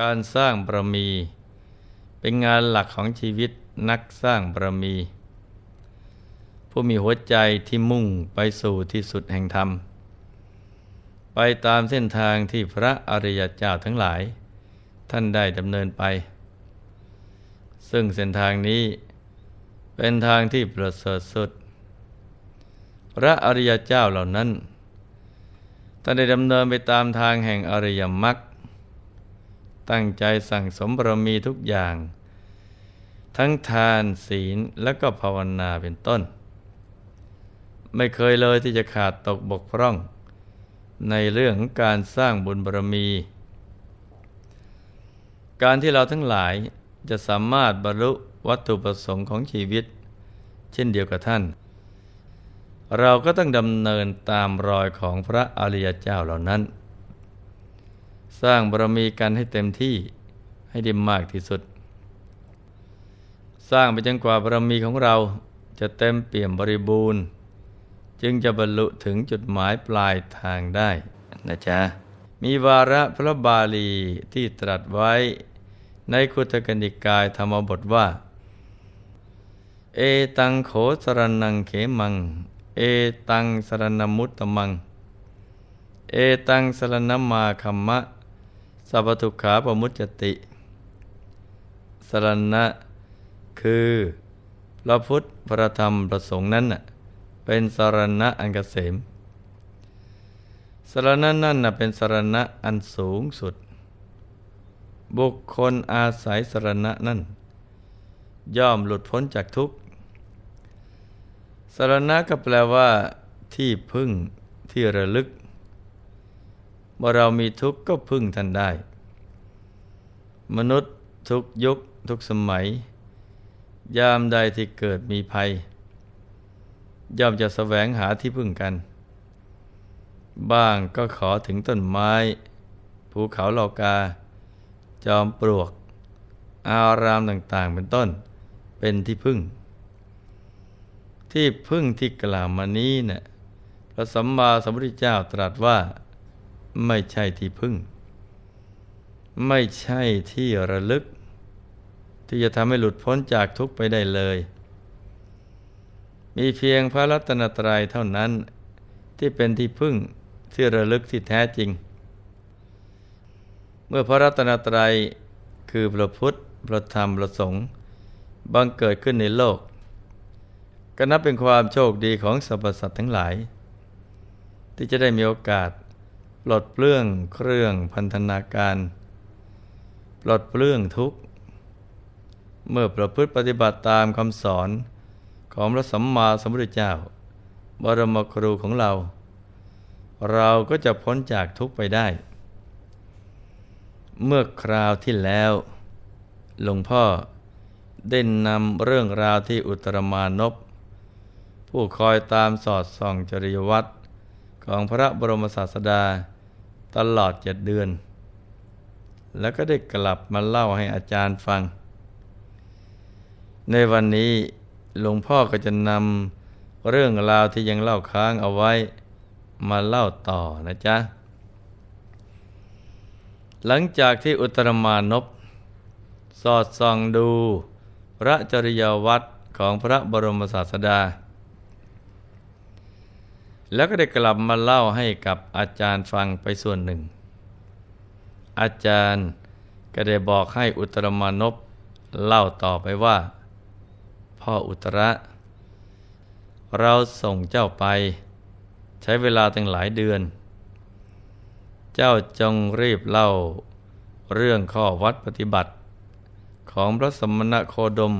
การสร้างบารมี เป็นงานหลักของชีวิตนักสร้างบารมี ผู้มีหัวใจที่มุ่งไปสู่ที่สุดแห่งธรรม ไปตามเส้นทางที่พระอริยเจ้าทั้งหลาย ท่านได้ดำเนินไป ซึ่งเส้นทางนี้เป็นทางที่ประเสริฐสุด พระอริยเจ้าเหล่านั้นท่านได้ดำเนินไปตามทางแห่งอริยมรรค ตั้งใจสั่งสมบารมีทุกอย่าง ทั้งทานศีลและก็ภาวนาเป็นต้น ไม่เคยเลยที่จะขาดตกบกพร่อง ในเรื่องของการสร้างบุญบารมี การที่เราทั้งหลายจะสามารถบรรลุวัตถุประสงค์ของชีวิต เช่นเดียวกับท่าน เราก็ต้องดำเนินตามรอยของพระอริยเจ้าเหล่านั้น สร้างบารมีกันให้เต็มที่ให้ได้มากที่สุด สร้างไปจนกว่าบารมีของเราจะเต็มเปี่ยมบริบูรณ์ จึงจะบรรลุถึงจุดหมายปลายทางได้นะจ๊ะมีวาระพระบาลีที่ตรัสไว้ในคุตกนิกายธรรมบทว่า เอตังโขสรนังเขมัง เอตังสรณมุตตมัง เอตังสรณมาคัมมะ สัพทุขาปมุจจติ สรณะ คือพระพุทธพระธรรมประสงค์นั้นเป็นสรณะอันกเกษม สรณะนั่นเป็นสรณะอันสูงสุด บุคคลอาศัยสรณะนั้นย่อมหลุดพ้นจากทุกข์สรณะก็แปลว่า ที่พึ่งที่ระลึก เมื่อเรามีทุกข์ก็พึ่งท่านได้ มนุษย์ทุกยุคทุกสมัย ยามใดที่เกิดมีภัย ย่อมจะแสวงหาที่พึ่งกัน บ้างก็ขอถึงต้นไม้ ภูเขาเหล่ากา จอมปลวก อารามต่างๆ เป็นต้น เป็นที่พึ่ง ที่พึ่งที่กล่าวมานี้เนะ่ยพระสัมมาสัมพุทธเจ้าตรัสว่า ไม่ใช่ที่พึ่ง ไม่ใช่ที่ระลึก ที่จะทำให้หลุดพ้นจากทุกข์ไปได้เลย มีเพียงพระรัตนตรัยเท่านั้นที่เป็นที่พึ่งที่ระลึกที่แท้จริง เมื่อพระรัตนตรัยคือพระพุทธ พระธรรม พระสงฆ์บังเกิดขึ้นในโลก ก็นับเป็นความโชคดีของสรรพสัตว์ทั้งหลาย ที่จะได้มีโอกาส ปลดเปลื้องเครื่องพันธนาการ ปลดเปลื้องทุกข์ เมื่อประพฤติปฏิบัติตามคำสอนของพระสัมมาสัมพุทธเจ้า บรมครูของเรา เราก็จะพ้นจากทุกข์ไปได้ เมื่อคราวที่แล้วหลวงพ่อได้นำเรื่องราวที่อุตรมานพผู้คอยตามสอดส่องจริยวัตรของพระบรมศาสดา ตลอดเจ็ดเดือน แล้วก็ได้กลับมาเล่าให้อาจารย์ฟัง ในวันนี้หลวงพ่อก็จะนำเรื่องราวที่ยังเล่าค้างเอาไว้ มาเล่าต่อนะจ๊ะ หลังจากที่อุตรมานพสอดส่องดูพระจริยวัตรของพระบรมศาสดา แล้วก็ได้กลับมาเล่าให้กับอาจารย์ฟังไปส่วนหนึ่ง อาจารย์ก็ได้บอกให้อุตรมานพเล่าต่อไปว่า พ่ออุตระ เราส่งเจ้าไป ใช้เวลาตั้งหลายเดือน เจ้าจงรีบเล่าเรื่องข้อวัดปฏิบัติ ของพระสมณโคดม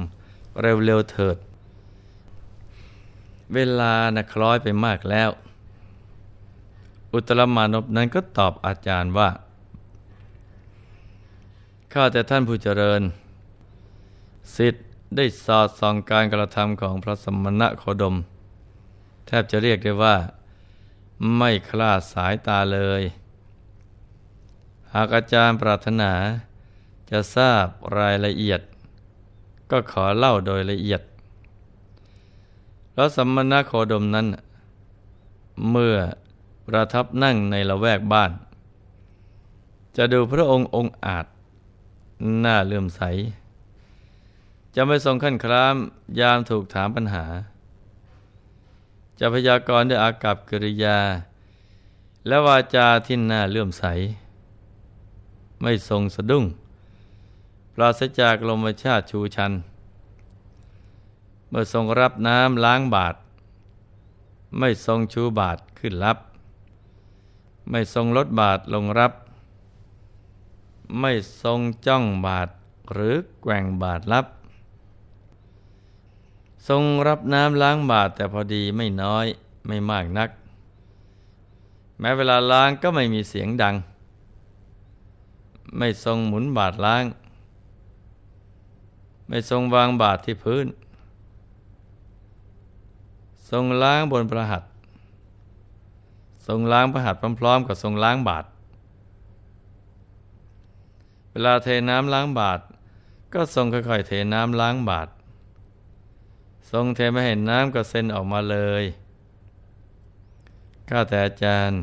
เร็วๆเถิด เวลานะคล้อยไปมากแล้ว อุตรมานพนั้นก็ตอบอาจารย์ว่า ข้าแต่ท่านผู้เจริญ สิทธิ์ได้สอดส่องการกระทำของพระสมณะโคดม แทบจะเรียกได้ว่า ไม่คลาดสายตาเลย หากอาจารย์ปรารถนาจะทราบรายละเอียด ก็ขอเล่าโดยละเอียด แล้วสัมมนาโคดมนั้น เมื่อประทับนั่งในละแวกบ้าน จะดูพระองค์องค์อาจหน้าเลื่อมใส จะไม่ทรงขั้นครามยามถูกถามปัญหา จะพยากรณ์ด้วยอากับกิริยา และวาจาที่น่าเลื่อมใส ไม่ทรงสะดุ้ง ปราศจากลมชาติชูชัน มื่อทรงรับน้ำล้างบาท ไม่ทรงชูบาทขึ้นรับ ไม่ทรงลดบาทลงรับ ไม่ทรงจ้องบาทหรือแกว่งบาทรับ ทรงรับน้ำล้างบาทแต่พอดีไม่น้อยไม่มากนัก แม้เวลาล้างก็ไม่มีเสียงดัง ไม่ทรงหมุนบาทล้าง ไม่ทรงวางบาทที่พื้น ทรงล้างบนประหัตทรงล้างประหัตพร้อมๆ กับทรงล้างบาท เวลาเทน้ำล้างบาท ก็ทรงค่อยๆเทน้ำล้างบาท ทรงเทไม่เห็นน้ำก็เซ็นออกมาเลยข้าแต่อาจารย์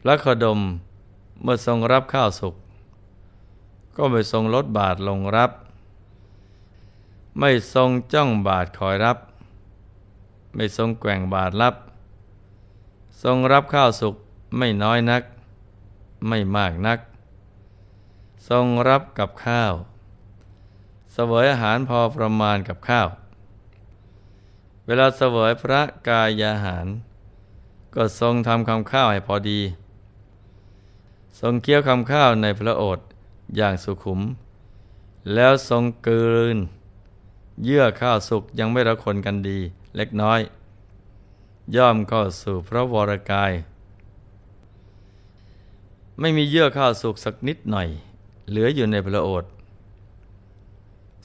พระขดมเมื่อทรงรับข้าวสุก ก็ไม่ทรงลดบาทลงรับ ไม่ทรงจ้องบาทคอยรับ ไม่ทรงแกว่งบาทรับ ทรงรับข้าวสุกไม่น้อยนัก ไม่มากนัก ทรงรับกับข้าวเสวยอาหารพอประมาณกับข้าว เวลาเสวยพระกายอาหาร ก็ทรงทำคำข้าวให้พอดี ทรงเคี้ยวคำข้าวในพระโอษฐ์อย่างสุขุม แล้วทรงกลืน เยื่อข้าวสุกยังไม่ระคนกันดี เล็กน้อย ย่อมเข้าสู่พระวรกาย ไม่มีเยื่อข้าวสุกสักนิดหน่อย เหลืออยู่ในพระโอษฐ์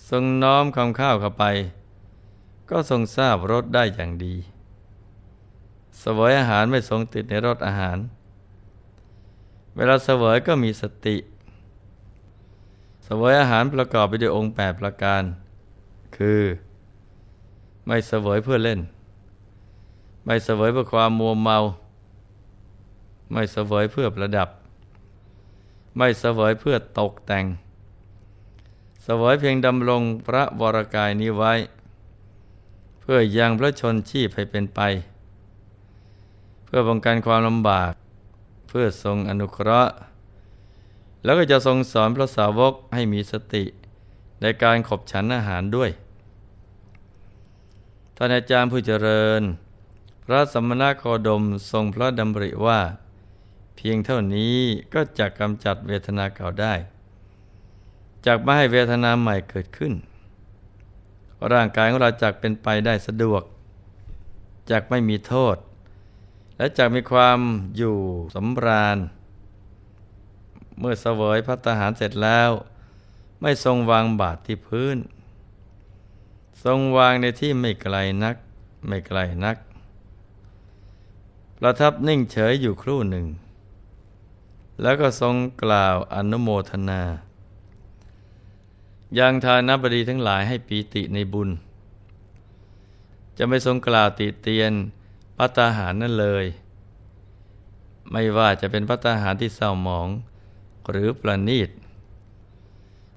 ทรงน้อมคำข้าวเข้าไป ก็ทรงทราบรสได้อย่างดีสวยอาหารไม่ทรงติดในรสอาหาร เวลาเสวยก็มีสติสวยอาหารประกอบไปด้วยองค์แปดประการ คือ ไม่เสวยเพื่อเล่น ไม่เสวยเพื่อความมัวเมา ไม่เสวยเพื่อประดับ ไม่เสวยเพื่อตกแต่ง เสวยเพียงดำรงพระวรกายนี้ไว้ เพื่อยังพระชนชีพให้เป็นไป เพื่อป้องกันความลำบาก เพื่อทรงอนุเคราะห์ แล้วก็จะทรงสอนพระสาวกให้มีสติในการขบฉันอาหารด้วย ท่านอาจารย์ผู้เจริญ พระสมณโคดมทรงพระดำริว่า เพียงเท่านี้ก็จะกำจัดเวทนาเก่าได้จากไม่ให้เวทนาใหม่เกิดขึ้น ร่างกายของเราจากเป็นไปได้สะดวก จากไม่มีโทษ และจากมีความอยู่สำราญ เมื่อเสวยพัฒหารเสร็จแล้ว ไม่ทรงวางบาทที่พื้น ทรงวางในที่ไม่ไกลนัก ไม่ไกลนัก ประทับนิ่งเฉยอยู่ครู่หนึ่ง แล้วก็ทรงกล่าวอนุโมทนายังทานบดีทั้งหลายให้ปีติในบุญ จะไม่ทรงกล่าวติเตียนพัตาหารนั่นเลย ไม่ว่าจะเป็นพัตาหารที่เศร้าหมอง หรือประณีต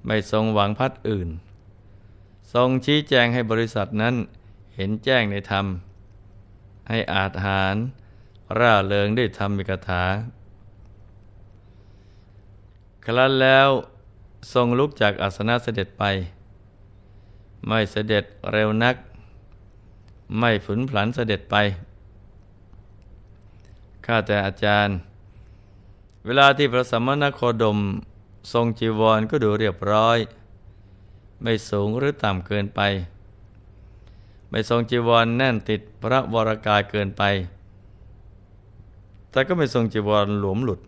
ไม่ทรงหวังพัดอื่น ทรงชี้แจงให้บริษัทนั้นเห็นแจ้งในธรรม ให้อาจหารร่าเริงด้วยธรรมิกถา ครั้นแล้วทรงลุกจากอาสนะเสด็จไป ไม่เสด็จเร็วนัก ไม่ฝืนผลันเสด็จไป ข้าแต่อาจารย์ เวลาที่พระสัมมาโคดม ทรงจีวรก็ดูเรียบร้อย ไม่สูงหรือต่ำเกินไป ไม่ทรงจีวรแน่นติดพระวรากายเกินไป แต่ก็ไม่ทรงจีวรหลวมหลุด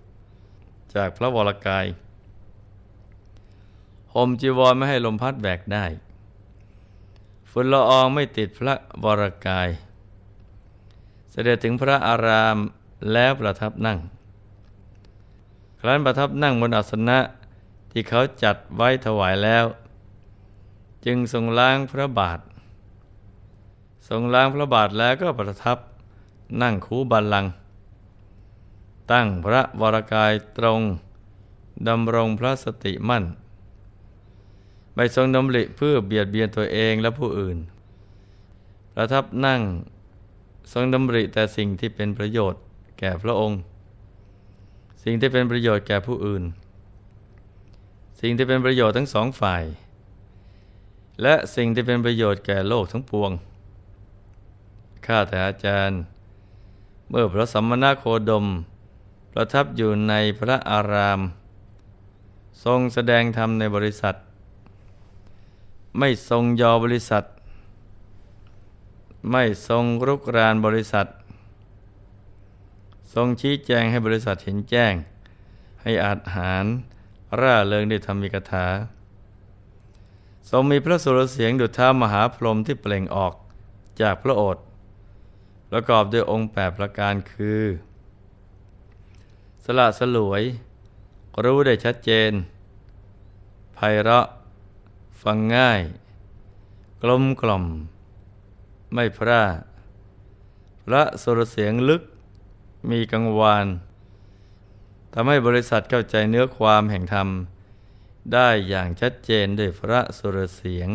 จากพระวรากายห่มจีวรไม่ให้ลมพัดแบกได้ฝุ่นละอองไม่ติดพระวรกาย เสด็จถึงพระอารามแล้วประทับนั่ง ครั้นประทับนั่งบนอาสนะที่เขาจัดไว้ถวายแล้ว จึงทรงล้างพระบาท ทรงล้างพระบาทแล้วก็ประทับนั่งคูบัลลัง ตั้งพระวรกายตรงดำรงพระสติมั่นไม่ทรงดำริเพื่อเบียดเบียนตัวเองและผู้อื่น ประทับนั่งทรงดำริแต่สิ่งที่เป็นประโยชน์แก่พระองค์ สิ่งที่เป็นประโยชน์แก่ผู้อื่น สิ่งที่เป็นประโยชน์ทั้งสองฝ่าย และสิ่งที่เป็นประโยชน์แก่โลกทั้งปวง ข้าแต่อาจารย์ เมื่อพระสัมมาโคดม ประทับอยู่ในพระอาราม ทรงแสดงธรรมในบริษัท ไม่ทรงยอบริษัท ไม่ทรงรุกรานบริษัท ทรงชี้แจงให้บริษัทเห็นแจ้ง ให้อาหารร่าเริงได้ทำมีกถา ทรงมีพระสุรเสียงดุจท้ามหาพรหมที่เปล่งออกจากพระโอษฐ์ประกอบด้วยองค์แปดประการคือ สละสลวย รู้ได้ชัดเจนไพเราะ ฟังง่าย กลมกล่อม ไม่พร่าพระสุรเสียงลึกมีกังวานทำให้บริษัทเข้าใจเนื้อความแห่งธรรม ได้อย่างชัดเจนด้วยพระสุรเสียง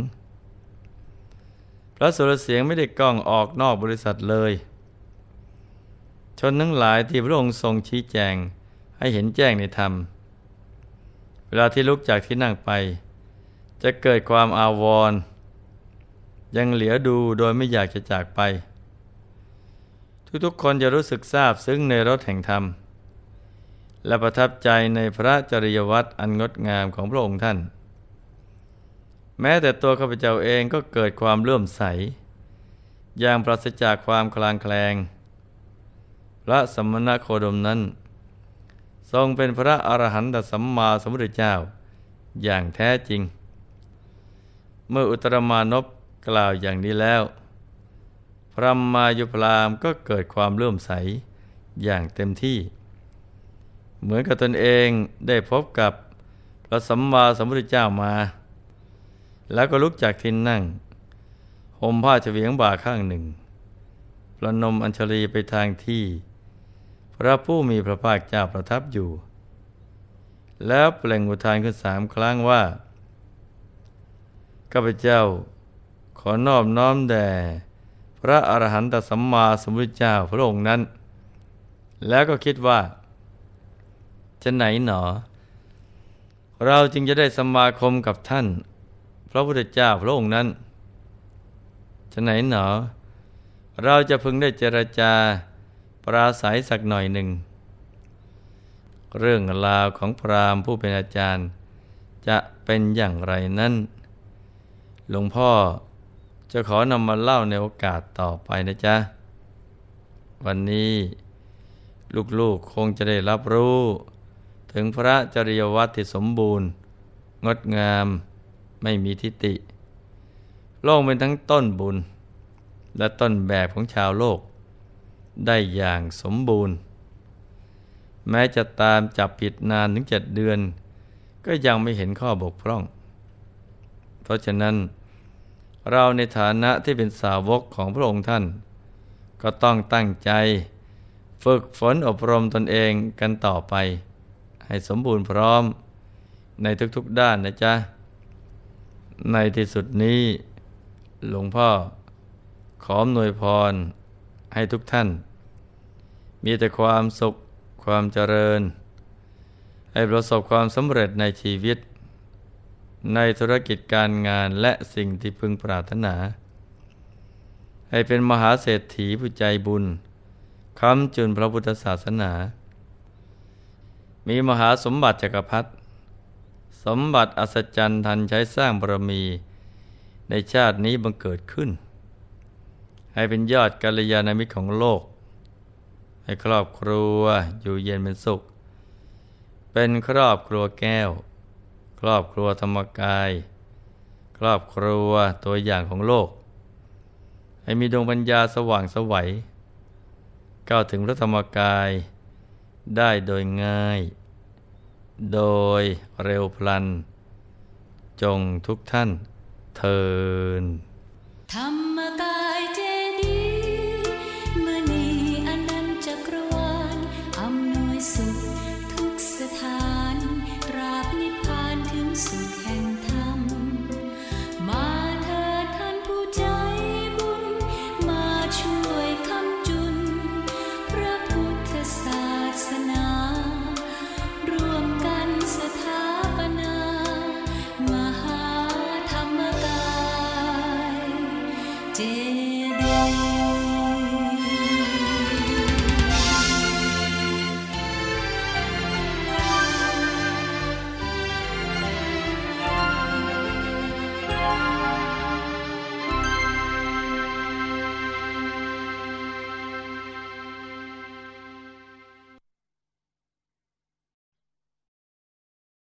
พระสุรเสียงไม่ได้ก้องออกนอกบริษัทเลย ชนทั้งหลายที่พระองค์ทรงชี้แจงให้เห็นแจ้งในธรรม เวลาที่ลุกจากที่นั่งไป จะเกิดความอาวรณ์ยังเหลียวดูโดยไม่อยากจะจากไป ทุกๆคนจะรู้สึกซาบซึ้งในรถแห่งธรรม และประทับใจในพระจริยวัตรอันงดงามของพระองค์ท่าน แม้แต่ตัวข้าพเจ้าเองก็เกิดความเลื่อมใส อย่างปราศจากความคลางแคลง พระสมณโคดมนั้น ทรงเป็นพระอรหันตสัมมาสัมพุทธเจ้าอย่างแท้จริง เมื่ออุตรมานพกล่าวอย่างนี้แล้ว พระมายุพรามก็เกิดความเลื่อมใสอย่างเต็มที่ เหมือนกับตนเองได้พบกับพระสัมมาสัมพุทธเจ้ามา แล้วก็ลุกจากทินนั่งห่มผ้าเฉวียงบ่าข้างหนึ่งประนมอัญชลีไปทางที่ พระผู้มีพระภาคเจ้าประทับอยู่ แล้วเปล่งอุทานขึ้นสามครั้งว่าข้าพเจ้าขอนอบน้อมแด่พระอรหันตสัมมาสัมพุทธเจ้าพระองค์นั้น แล้วก็คิดว่า จะไหนหนอ เราจึงจะได้สมาคมกับท่าน พระพุทธเจ้าพระองค์นั้นจะไหนหนอ เราจะพึงได้เจรจาปราศัยสักหน่อยหนึ่ง เรื่องราวของพราหมณ์ผู้เป็นอาจารย์ จะเป็นอย่างไรนั้นหลวงพ่อจะขอนำมาเล่าในโอกาสต่อไปนะจ๊ะ วันนี้ ลูกๆคงจะได้รับรู้ ถึงพระจริยวัตรที่สมบูรณ์ งดงามไม่มีทิฏฐิโลกเป็นทั้งต้นบุญ และต้นแบบของชาวโลก ได้อย่างสมบูรณ์ แม้จะตามจับผิดนานถึงเจ็ดเดือน ก็ยังไม่เห็นข้อบกพร่อง เพราะฉะนั้น เราในฐานะที่เป็นสาวกของพระองค์ท่าน ก็ต้องตั้งใจ ฝึกฝนอบรมตนเองกันต่อไป ให้สมบูรณ์พร้อมในทุกๆด้านนะจ๊ะ ในที่สุดนี้ หลวงพ่อ ขออนวยพรให้ทุกท่าน มีแต่ความสุขความเจริญ ให้ประสบความสำเร็จในชีวิต ในธุรกิจการงานและสิ่งที่พึงปรารถนา ให้เป็นมหาเศรษฐีผู้ใจบุญคำจุนพระพุทธศาสนา มีมหาสมบัติจักรพรรดิสมบัติอัศจรรย์ทันใช้สร้างบารมี ในชาตินี้บังเกิดขึ้น ให้เป็นยอดกัลยาณมิตรของโลก ให้ครอบครัวอยู่เย็นเป็นสุข เป็นครอบครัวแก้ว ครอบครัวธรรมกาย ครอบครัวตัวอย่างของโลก ให้มีดวงปัญญาสว่างสวัยก้าวถึงพระธรรมกาย ได้โดยง่าย โดยเร็วพลัน จงทุกท่านเทินธรรม